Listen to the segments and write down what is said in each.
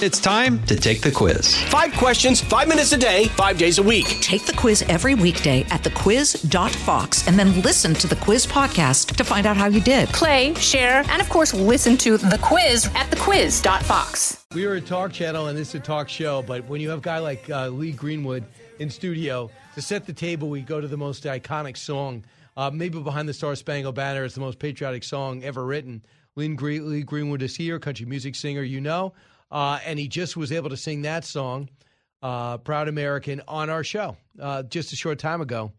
It's time to take the quiz. Five questions, five minutes a day, five days a week. Take the quiz every weekday at thequiz.fox and then listen to the quiz podcast to find out how you did. Play, share, and of course, listen to the quiz at thequiz.fox. We are a talk channel and this is a talk show, but when you have a guy like uh, Lee Greenwood in studio, to set the table, we go to the most iconic song. Uh, maybe Behind the Star Spangled Banner is the most patriotic song ever written. Lee, Lee Greenwood is here, country music singer, you know. Uh, and he just was able to sing that song, uh, Proud American, on our show uh, just a short time ago.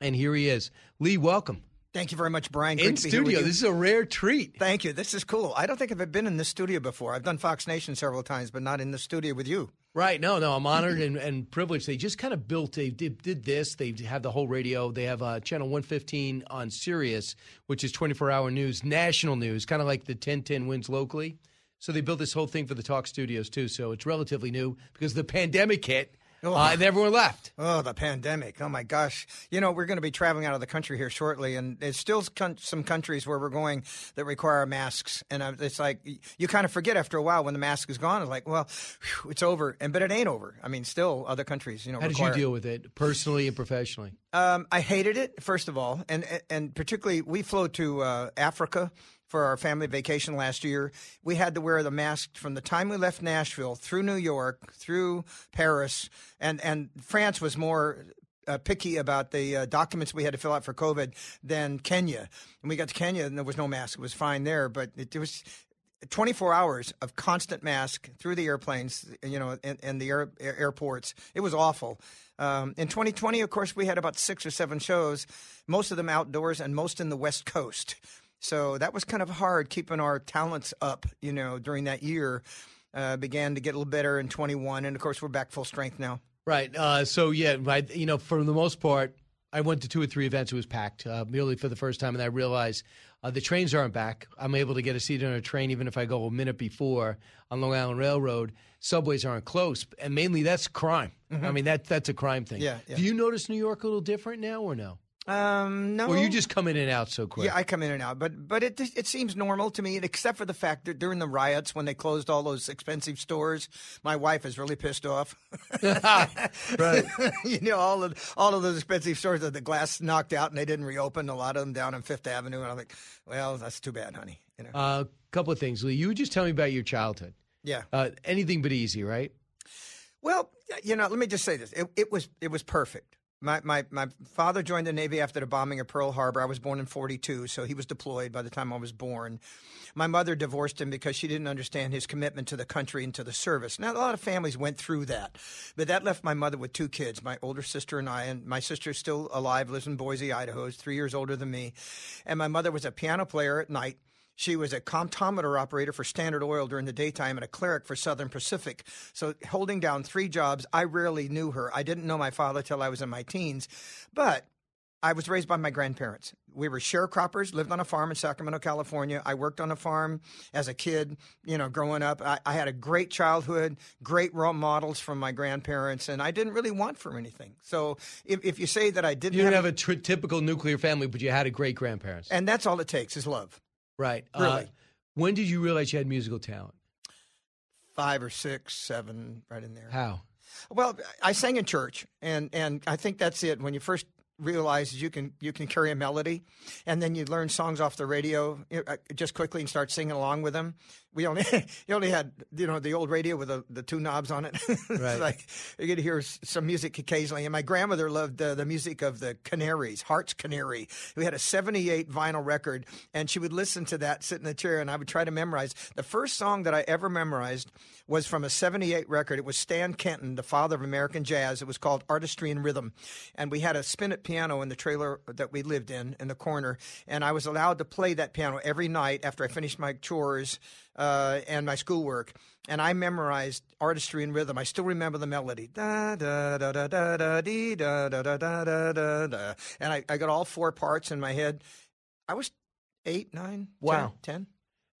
And here he is. Lee, welcome. Thank you very much, Brian. Great in studio. This is a rare treat. Thank you. This is cool. I don't think I've been in this studio before. I've done Fox Nation several times, but not in the studio with you. Right. No, no. I'm honored and, and privileged. They just kind of built, they did, did this. They have the whole radio. They have uh, channel 115 on Sirius, which is 24 hour news, national news, kind of like the 1010 wins locally. So they built this whole thing for the talk studios too. So it's relatively new because the pandemic hit. Oh, uh, and everyone left. Oh, the pandemic. Oh, my gosh. You know, we're going to be traveling out of the country here shortly, and there's still some countries where we're going that require masks. And it's like, you kind of forget after a while when the mask is gone. It's like, well, whew, it's over. And But it ain't over. I mean, still other countries, you know. How require... did you deal with it personally and professionally? Um, I hated it, first of all. And, and particularly, we flew to uh, Africa for our family vacation last year, we had to wear the mask from the time we left Nashville through New York, through Paris, and and France was more uh, picky about the uh, documents we had to fill out for COVID than Kenya. And we got to Kenya and there was no mask; it was fine there, but it, it was. 24 hours of constant mask through the airplanes, you know, and, and the air, air, airports. It was awful. Um, in 2020, of course, we had about six or seven shows, most of them outdoors and most in the West Coast. So that was kind of hard keeping our talents up, you know, during that year. Uh, began to get a little better in 21, and of course we're back full strength now. Right. Uh, so yeah, right. You know, for the most part, I went to two or three events. It was packed, uh, merely for the first time, and I realized uh, the trains aren't back. I'm able to get a seat on a train even if I go a minute before on Long Island Railroad. Subways aren't close, and mainly that's crime. Mm-hmm. I mean, that that's a crime thing. Yeah, yeah. Do you notice New York a little different now, or no? Um, no. Or you just come in and out so quick? Yeah, I come in and out, but but it it seems normal to me, except for the fact that during the riots when they closed all those expensive stores, my wife is really pissed off. right. you know all of all of those expensive stores that the glass knocked out and they didn't reopen. A lot of them down on Fifth Avenue, and I'm like, well, that's too bad, honey. You know. A uh, couple of things, Lee. You just tell me about your childhood. Yeah. Uh, anything but easy, right? Well, you know, let me just say this. It, it was it was perfect. My, my, my father joined the Navy after the bombing of Pearl Harbor. I was born in 42, so he was deployed by the time I was born. My mother divorced him because she didn't understand his commitment to the country and to the service. Now, a lot of families went through that, but that left my mother with two kids, my older sister and I. And my sister is still alive, lives in Boise, Idaho, is three years older than me. And my mother was a piano player at night she was a comptometer operator for Standard Oil during the daytime and a cleric for Southern Pacific. So, holding down three jobs, I rarely knew her. I didn't know my father till I was in my teens. But I was raised by my grandparents. We were sharecroppers, lived on a farm in Sacramento, California. I worked on a farm as a kid, you know, growing up. I, I, had a great childhood, great role models from my grandparents, and I didn't really want for anything. So if, if you say that I didn't You didn't have, have a typical nuclear family, but you had a great grandparents. And that's all it takes is love. Right. Uh, really. Uh, when did you realize you had musical talent? Five or six, seven, right in there. How? Well, I sang in church, and and I think that's it. When you first realize you can you can carry a melody, and then you learn songs off the radio uh, just quickly and start singing along with them. We only you only had you know the old radio with the, the two knobs on it. right. like you get to hear some music occasionally. And my grandmother loved uh, the music of the Canaries, Hart's Canary. We had a '78 vinyl record, and she would listen to that, sit in the chair, and I would try to memorize. The first song that I ever memorized was from a '78 record. It was Stan Kenton, the father of American jazz. It was called Artistry in Rhythm, and we had a spinet piano in the trailer that we lived in in the corner, and I was allowed to play that piano every night after I finished my chores uh, and my schoolwork. And I memorized Artistry in Rhythm. I still remember the melody. Da da da da da da dee da da da da da da da. And I, I got all four parts in my head. I was eight, nine, wow, 10.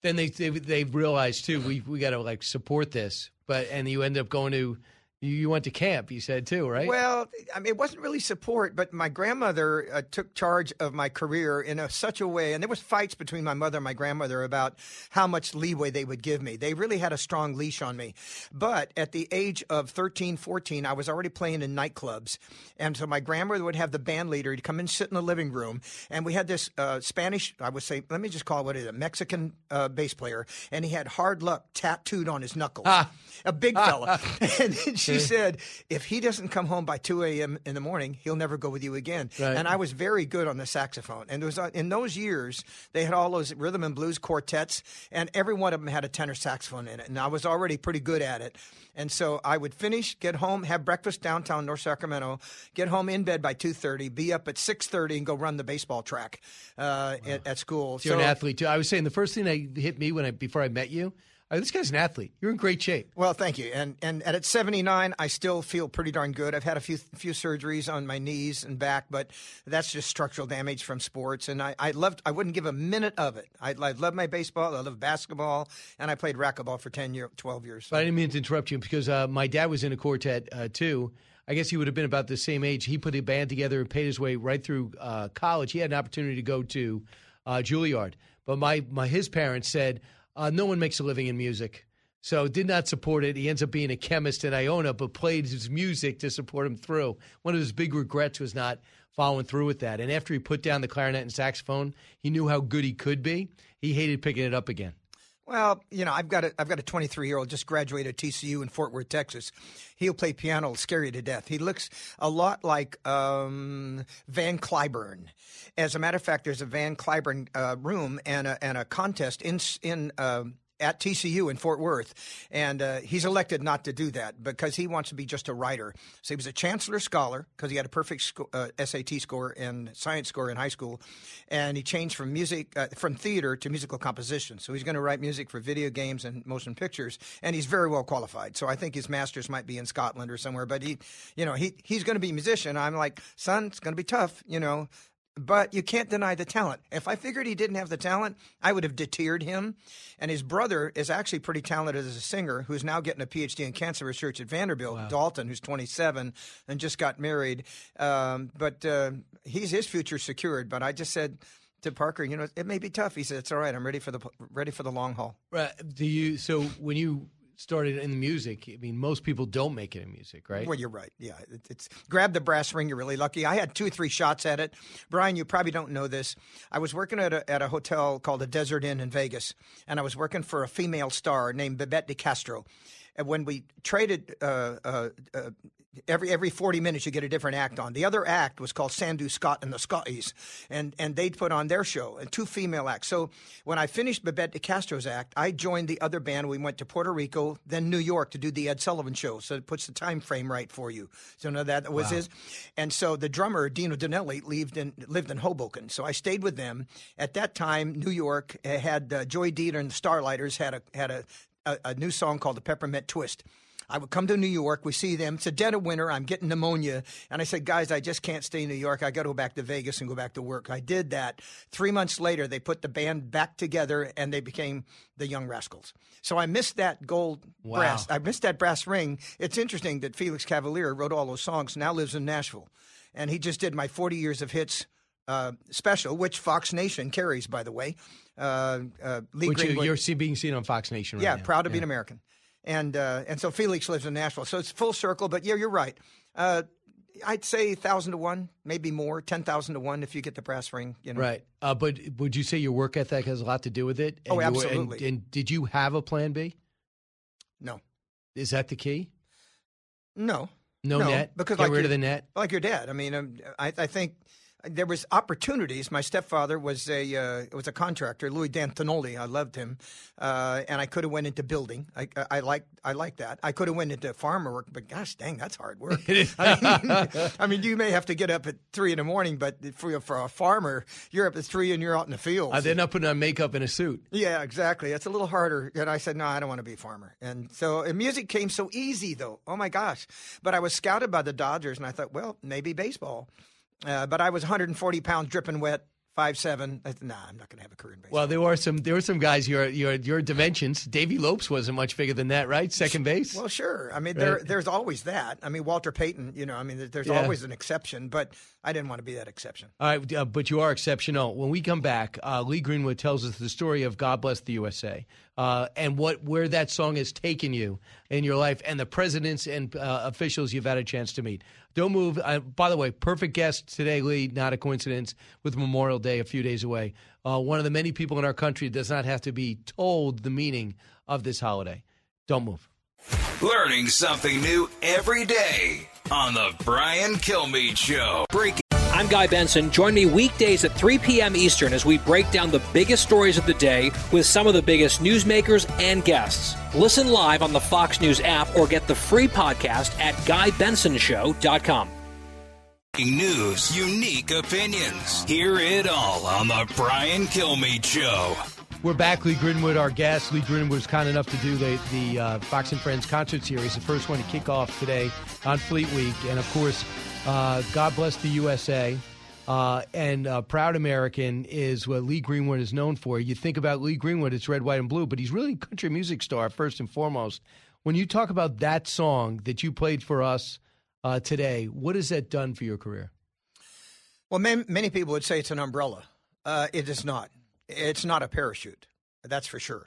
Then they they they realized too we we got to like support this, but and you end up going to You, you went to camp, you said too, right? Well, I mean, it wasn't really support, but my grandmother uh, took charge of my career in a, such a way, and there was fights between my mother and my grandmother about how much leeway they would give me. They really had a strong leash on me. But at the age of 13, 14, I was already playing in nightclubs, and so my grandmother would have the band leader come and sit in the living room, and we had this uh, Spanish, I would say, let me just call it what it is, a Mexican uh, bass player, and he had hard luck tattooed on his knuckles, ah. a big fella, and she said, if he doesn't come home by 2 a.m. in the morning, he'll never go with you again. Right. And I was very good on the saxophone. And it was uh, in those years, they had all those rhythm and blues quartets, and every one of them had a tenor saxophone in it. And I was already pretty good at it. And so I would finish, get home, have breakfast downtown North Sacramento, get home in bed by 2.30, be up at 6.30 and go run the baseball track uh, at, at school. You're an athlete too. I was saying the first thing that hit me when I before I met you, this guy's an athlete. You're in great shape. Well, thank you. And and at 79, I still feel pretty darn good. I've had a few few surgeries on my knees and back, but that's just structural damage from sports. And I I loved. I wouldn't give a minute of it. I, I love my baseball. I love basketball, and I played racquetball for 10 year, 12 years. But I didn't mean to interrupt you because uh, my dad was in a quartet uh, too. I guess he would have been about the same age. He put a band together and paid his way right through uh, college. He had an opportunity to go to uh, Juilliard, but my, my his parents said uh, no one makes a living in music, so did not support it. He ends up being a chemist in Iona, but played his music to support him through. One of his big regrets was not following through with that. And after he put down the clarinet and saxophone, he knew how good he could be. He hated picking it up again. Well, you know, I've got a I've got a 23 year old just graduated TCU in Fort Worth, Texas. He'll play piano, it'll scare you to death. He looks a lot like um, Van Cliburn. As a matter of fact, there's a Van Cliburn uh, room and a, and a contest in in. Uh, at TCU in Fort Worth, and uh, he's elected not to do that because he wants to be just a writer. So he was a Chancellor Scholar because he had a perfect sco- uh, SAT score and science score in high school, and he changed from music uh, from theater to musical composition. So he's going to write music for video games and motion pictures, and he's very well qualified. So I think his masters might be in Scotland or somewhere, but he, you know, he he's going to be a musician. I'm like, son, it's going to be tough, you know but you can't deny the talent. If I figured he didn't have the talent, I would have deterred him. And his brother is actually pretty talented as a singer, who's now getting a PhD in cancer research at Vanderbilt. Wow. Dalton, who's 27 and just got married, um, but uh, he's his future secured. But I just said to Parker, you know, it may be tough. He said, "It's all right. I'm ready for the ready for the long haul." Right? Do you? So when you started in the music. I mean, most people don't make it in music, right? Well, you're right. Yeah, it, it's grab the brass ring. You're really lucky. I had two or three shots at it. Brian, you probably don't know this. I was working at a, at a hotel called the Desert Inn in Vegas, and I was working for a female star named Babette De Castro. And when we traded uh, uh, uh, every every 40 minutes you get a different act on. The other act was called Sandu Scott and the Scotties, and and they'd put on their show and two female acts. So when I finished Babette De Castro's act, I joined the other band. We went to Puerto Rico, then New York to do the Ed Sullivan show. So it puts the time frame right for you. So that was wow. his. And so the drummer Dino Danelli lived in lived in Hoboken. So I stayed with them. At that time, New York had uh, Joey Dieter and the Starliters had a had a, a, a new song called the Peppermint Twist. I would come to New York. We see them. It's a dead of winter. I'm getting pneumonia. And I said, guys, I just can't stay in New York. I got to go back to Vegas and go back to work. I did that. Three months later, they put the band back together and they became the Young Rascals. So I missed that gold wow. brass. I missed that brass ring. It's interesting that Felix Cavaliere wrote all those songs, now lives in Nashville. And he just did my 40 years of hits uh, special, which Fox Nation carries, by the way. Uh, uh, Lee which Greenwood, you're being seen on Fox Nation right Yeah, now. proud to yeah. be an American and uh, and so Felix lives in Nashville. So it's full circle. But yeah, you're right. Uh, I'd say thousand to one, maybe more, ten thousand to one if you get the brass ring. You know, right? Uh, but would you say your work ethic has a lot to do with it? And oh, absolutely. and, and, did you have a plan B? No. Is that the key? No. No, no net. Because get like rid your, of the net. Like your dad. I mean, um, I, I think there was opportunities. My stepfather was a uh, was a contractor, Louis D'Antonoli. I loved him, uh, and I could have went into building. I, I like I like that. I could have went into farmer work, but gosh dang, that's hard work. I mean, I mean, you may have to get up at three in the morning, but for for a farmer, you're up at three and you're out in the field. Uh, they're not putting on makeup and a suit. Yeah, exactly. It's a little harder. And I said, no, I don't want to be a farmer. And so and music came so easy, though. Oh my gosh! But I was scouted by the Dodgers, and I thought, well, maybe baseball. Uh, but I was 140 pounds, dripping wet, five seven. Nah, I'm not going to have a career in baseball. Well, there were some there were some guys your your your dimensions. Davey Lopes wasn't much bigger than that, right? Second base. Well, sure. I mean, there, Right. there's always that. I mean, Walter Payton. You know, I mean, there's Yeah. always an exception, but I didn't want to be that exception. All right, uh, but you are exceptional. When we come back, uh, Lee Greenwood tells us the story of "God Bless the USA" uh, and what where that song has taken you in your life, and the presidents and uh, officials you've had a chance to meet. Don't move. Uh, by the way, perfect guest today, Lee. Not a coincidence with Memorial Day a few days away. Uh, one of the many people in our country does not have to be told the meaning of this holiday. Don't move. Learning something new every day on the Brian Kilmeade Show. Break I'm Guy Benson. Join me weekdays at 3 p.m. Eastern as we break down the biggest stories of the day with some of the biggest newsmakers and guests. Listen live on the Fox News app or get the free podcast at GuyBensonShow.com. news, unique opinions. Hear it all on the Brian Kilmeade Show. We're back. Lee Greenwood, our guest. Lee Greenwood was kind enough to do the, the uh, Fox and Friends concert series, the first one to kick off today on Fleet Week. And of course, uh, God Bless the USA. Uh, and uh, Proud American is what Lee Greenwood is known for. You think about Lee Greenwood, it's red, white, and blue, but he's really a country music star first and foremost. When you talk about that song that you played for us uh, today, what has that done for your career? Well, man, many people would say it's an umbrella. Uh, it is not. It's not a parachute. That's for sure.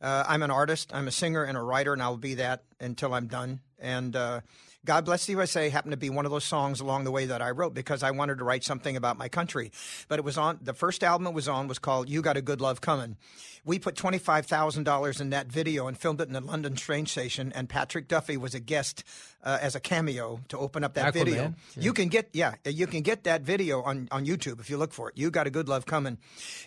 Uh, I'm an artist. I'm a singer and a writer, and I will be that until I'm done. And uh, God Bless the USA happened to be one of those songs along the way that I wrote because I wanted to write something about my country. But it was on the first album it was on was called "You Got a Good Love Coming." We put twenty five thousand dollars in that video and filmed it in the London train station. And Patrick Duffy was a guest uh, as a cameo to open up that Aquaman, video. yeah. You can get yeah, you can get that video on on YouTube if you look for it. You got a good love coming.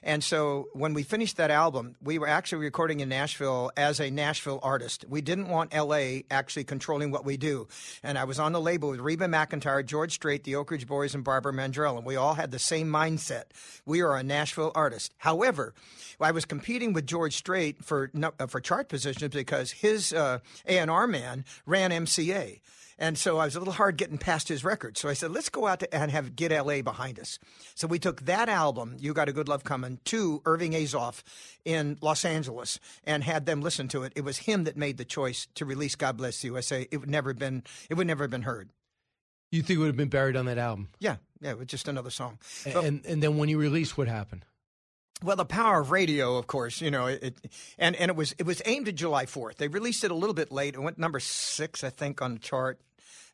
And so when we finished that album, we were actually recording in Nashville as a Nashville artist. We didn't want LA actually controlling what we do. And I was on the label with Reba McEntire, George Strait, the Oak Ridge Boys, and Barbara Mandrell, and we all had the same mindset. We are a Nashville artist. However, I was competing with George Strait for uh, for chart positions because his uh, A&R man ran MCA. And so I was a little hard getting past his record. So I said, let's go out to, and have Get LA behind us. So we took that album, You Got a Good Love Coming, to Irving Azoff in Los Angeles and had them listen to it. It was him that made the choice to release God Bless the USA. It would never have been, it would never have been heard. You think it would have been buried on that album? Yeah, yeah, it was just another song. And, But- and, and then when you released, what happened? Well, the power of radio, of course, you know, it, it and and it was it was aimed at July Fourth. They released it a little bit late. It went number six, I think, on the chart.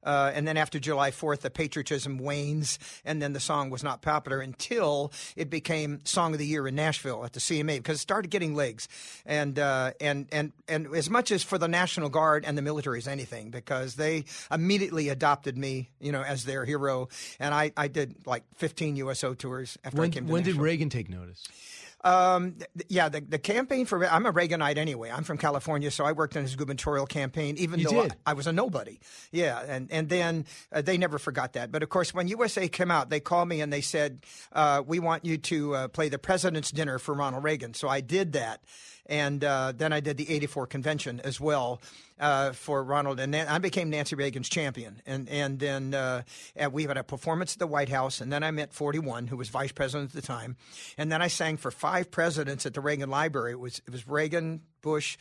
Uh, and then after July 4th, the patriotism wanes, and then the song was not popular until it became Song of the Year in Nashville at the CMA because it started getting legs, and uh, and and and as much as for the National Guard and the military as anything, because they immediately adopted me, you know, as their hero, and I, I did like 15 USO tours after I When, came to when did Reagan take notice? Um, th- yeah, the, the campaign for I'm a Reaganite anyway. I'm from California, so I worked in his gubernatorial campaign, even You though? I, I was a nobody. Yeah, and and then uh, they never forgot that. But of course, when USA came out, they called me and they said, uh, "We want you to uh, play the President's Dinner for Ronald Reagan." So I did that, and uh, then I did the '84 convention as well. Uh, for Ronald, and then I became Nancy Reagan's champion, and and then uh, and we had a performance at the White House, and then I met 41, who was vice president at the time, and then I sang for five presidents at the Reagan Library. It was it was Reagan, Bush,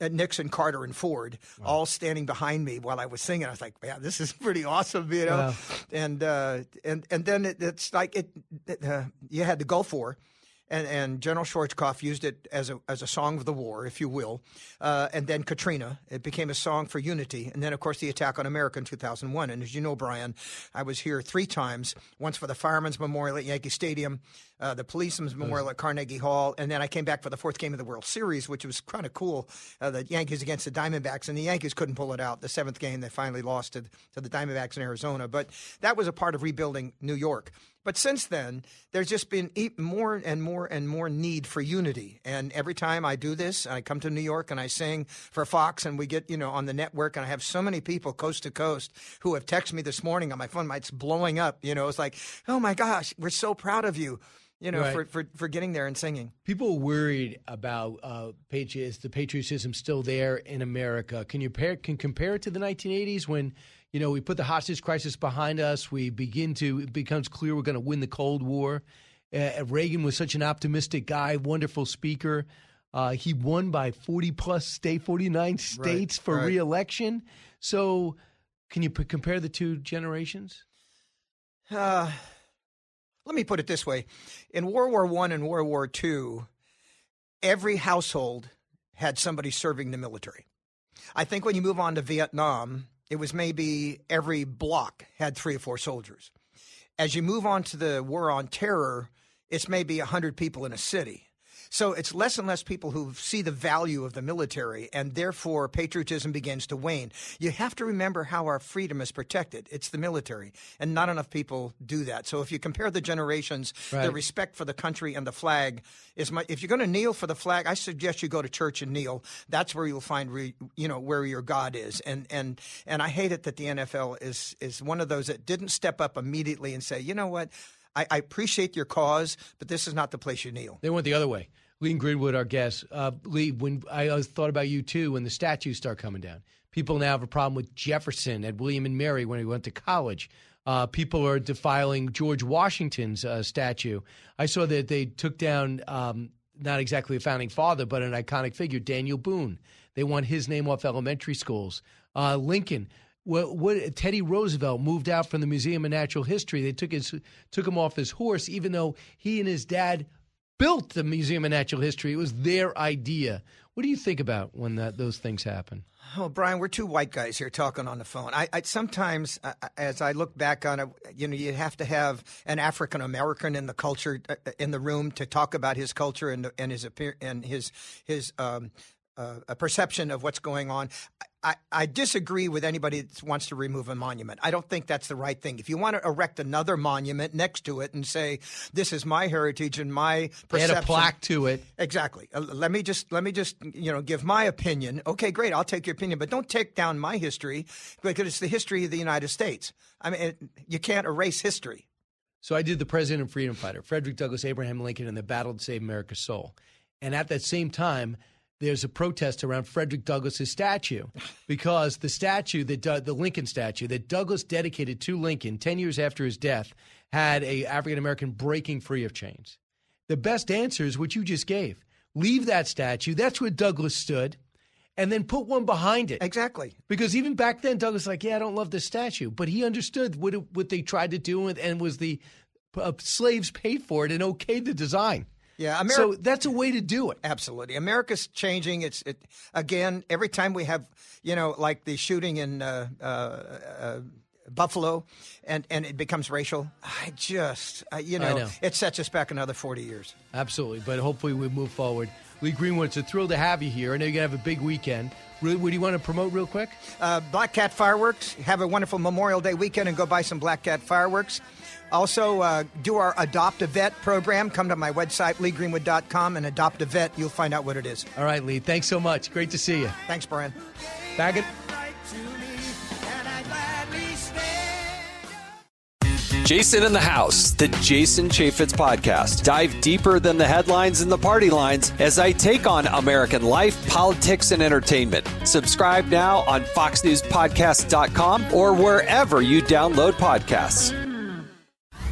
uh, Nixon, Carter, and Ford, all standing behind me while I was singing. I was like, "Yeah, this is pretty awesome," you know. Wow. And uh, and and then it, it's like it. it, Uh, you had the Gulf War. And, and General Schwarzkopf used it as a, as a song of the war, if you will. Uh, and then Katrina, it became a song for unity. And then, of course, the attack on America in 2001. And as you know, Brian, I was here three times once for the Firemen's Memorial at Yankee Stadium, uh, the Policeman's Memorial at Carnegie Hall, and then I came back for the fourth game of the World Series, which was kind of cool. Uh, the Yankees against the Diamondbacks, and the Yankees couldn't pull it out. The seventh game, they finally lost to, to the Diamondbacks in Arizona. But that was a part of rebuilding New York. But since then, there's just been more and more and more need for unity. And every time I do this, I come to New York and I sing for Fox, and we get you know on the network, and I have so many people coast to coast who have texted me this morning on my phone. It's blowing up. You know, it's like, oh my gosh, we're so proud of you. You know, Right. for, for for getting there and singing. People worried about uh, patriots, the patriotism still there in America. Can you pair, can compare it to the 1980s when you know we put the hostage crisis behind us? We begin to it becomes clear we're going to win the Cold War. Uh, Reagan was such an optimistic guy, wonderful speaker. Uh, he won by 40 plus state, 49 states for right. reelection. So, can you p- compare the two generations? Uh, let me put it this way: in World War One and World War Two, every household had somebody serving the military. I think when you move on to Vietnam, it was maybe every block had three or four soldiers. As you move on to the war on terror, it's maybe 100 people in a city. So it's less and less people who see the value of the military, and therefore patriotism begins to wane. You have to remember how our freedom is protected. It's the military, and not enough people do that. So if you compare the generations, the Right. respect for the country and the flag is my. If you're going to kneel for the flag, I suggest you go to church and kneel. That's where you'll find, re, you know, where your God is. And and and I hate it that the NFL is is one of those that didn't step up immediately and say, you know what. I, I appreciate your cause, but this is not the place you kneel. They went the other way. Lee Greenwood, our guest. Uh, Lee, when I thought about you too, when the statues start coming down, people now have a problem with Jefferson and William and Mary when he went to college. Uh, people are defiling George Washington's uh, statue. I saw that they took down um, not exactly a founding father, but an iconic figure, Daniel Boone. They want his name off elementary schools. Uh, Lincoln. What, what Teddy Roosevelt moved out from the Museum of Natural History. They took his took him off his horse, even though he and his dad built the Museum of Natural History. It was their idea. What do you think about when that those things happen? Oh, Brian, we're two white guys here talking on the phone. I, I sometimes, uh, as I look back on it, you know, you have to have an African American in the culture uh, in the room to talk about his culture and and his and his his um, uh, a perception of what's going on. I, I disagree with anybody that wants to remove a monument. I don't think that's the right thing. If you want to erect another monument next to it and say this is my heritage and my perception, had a plaque to it. Exactly. Uh, let me just let me just you know give my opinion. Okay, great. I'll take your opinion, but don't take down my history because it's the history of the United States. I mean, it, you can't erase history. So I did the President and Freedom Fighter, Frederick Douglass, Abraham Lincoln, and the battle to save America's soul. And at that same time, there's a protest around Frederick Douglass's statue because the statue that the Lincoln statue that Douglass dedicated to Lincoln 10 years after his death had a African American breaking free of chains. The best answer is what you just gave. Leave that statue. That's where Douglass stood. And then put one behind it. Exactly. Because even back then, Douglass was like, yeah, I don't love this statue, but he understood what it, what they tried to do, and, and was the uh, slaves paid for it and okayed the design. Yeah, so that's a way to do it. Absolutely, America's changing. It's it again every time we have you know like the shooting in uh, uh, uh, Buffalo, and and it becomes racial. I just uh, you know, know. it sets us back another forty years. Absolutely, but hopefully we move forward. Lee Greenwood, it's a thrill to have you here. I know you're gonna have a big weekend. Really, what do you want to promote real quick? Uh, Black Cat Fireworks. Have a wonderful Memorial Day weekend and go buy some Black Cat Fireworks. Also, uh, do our Adopt a Vet program. Come to my website, leegreenwood.com, and adopt a vet. You'll find out what it is. All right, Lee. Thanks so much. Great to see you. Thanks, Brian. Back it. Jason in the House, the Jason Chaffetz podcast. Dive deeper than the headlines and the party lines as I take on American life, politics, and entertainment. Subscribe now on FoxNewsPodcast.com or wherever you download podcasts.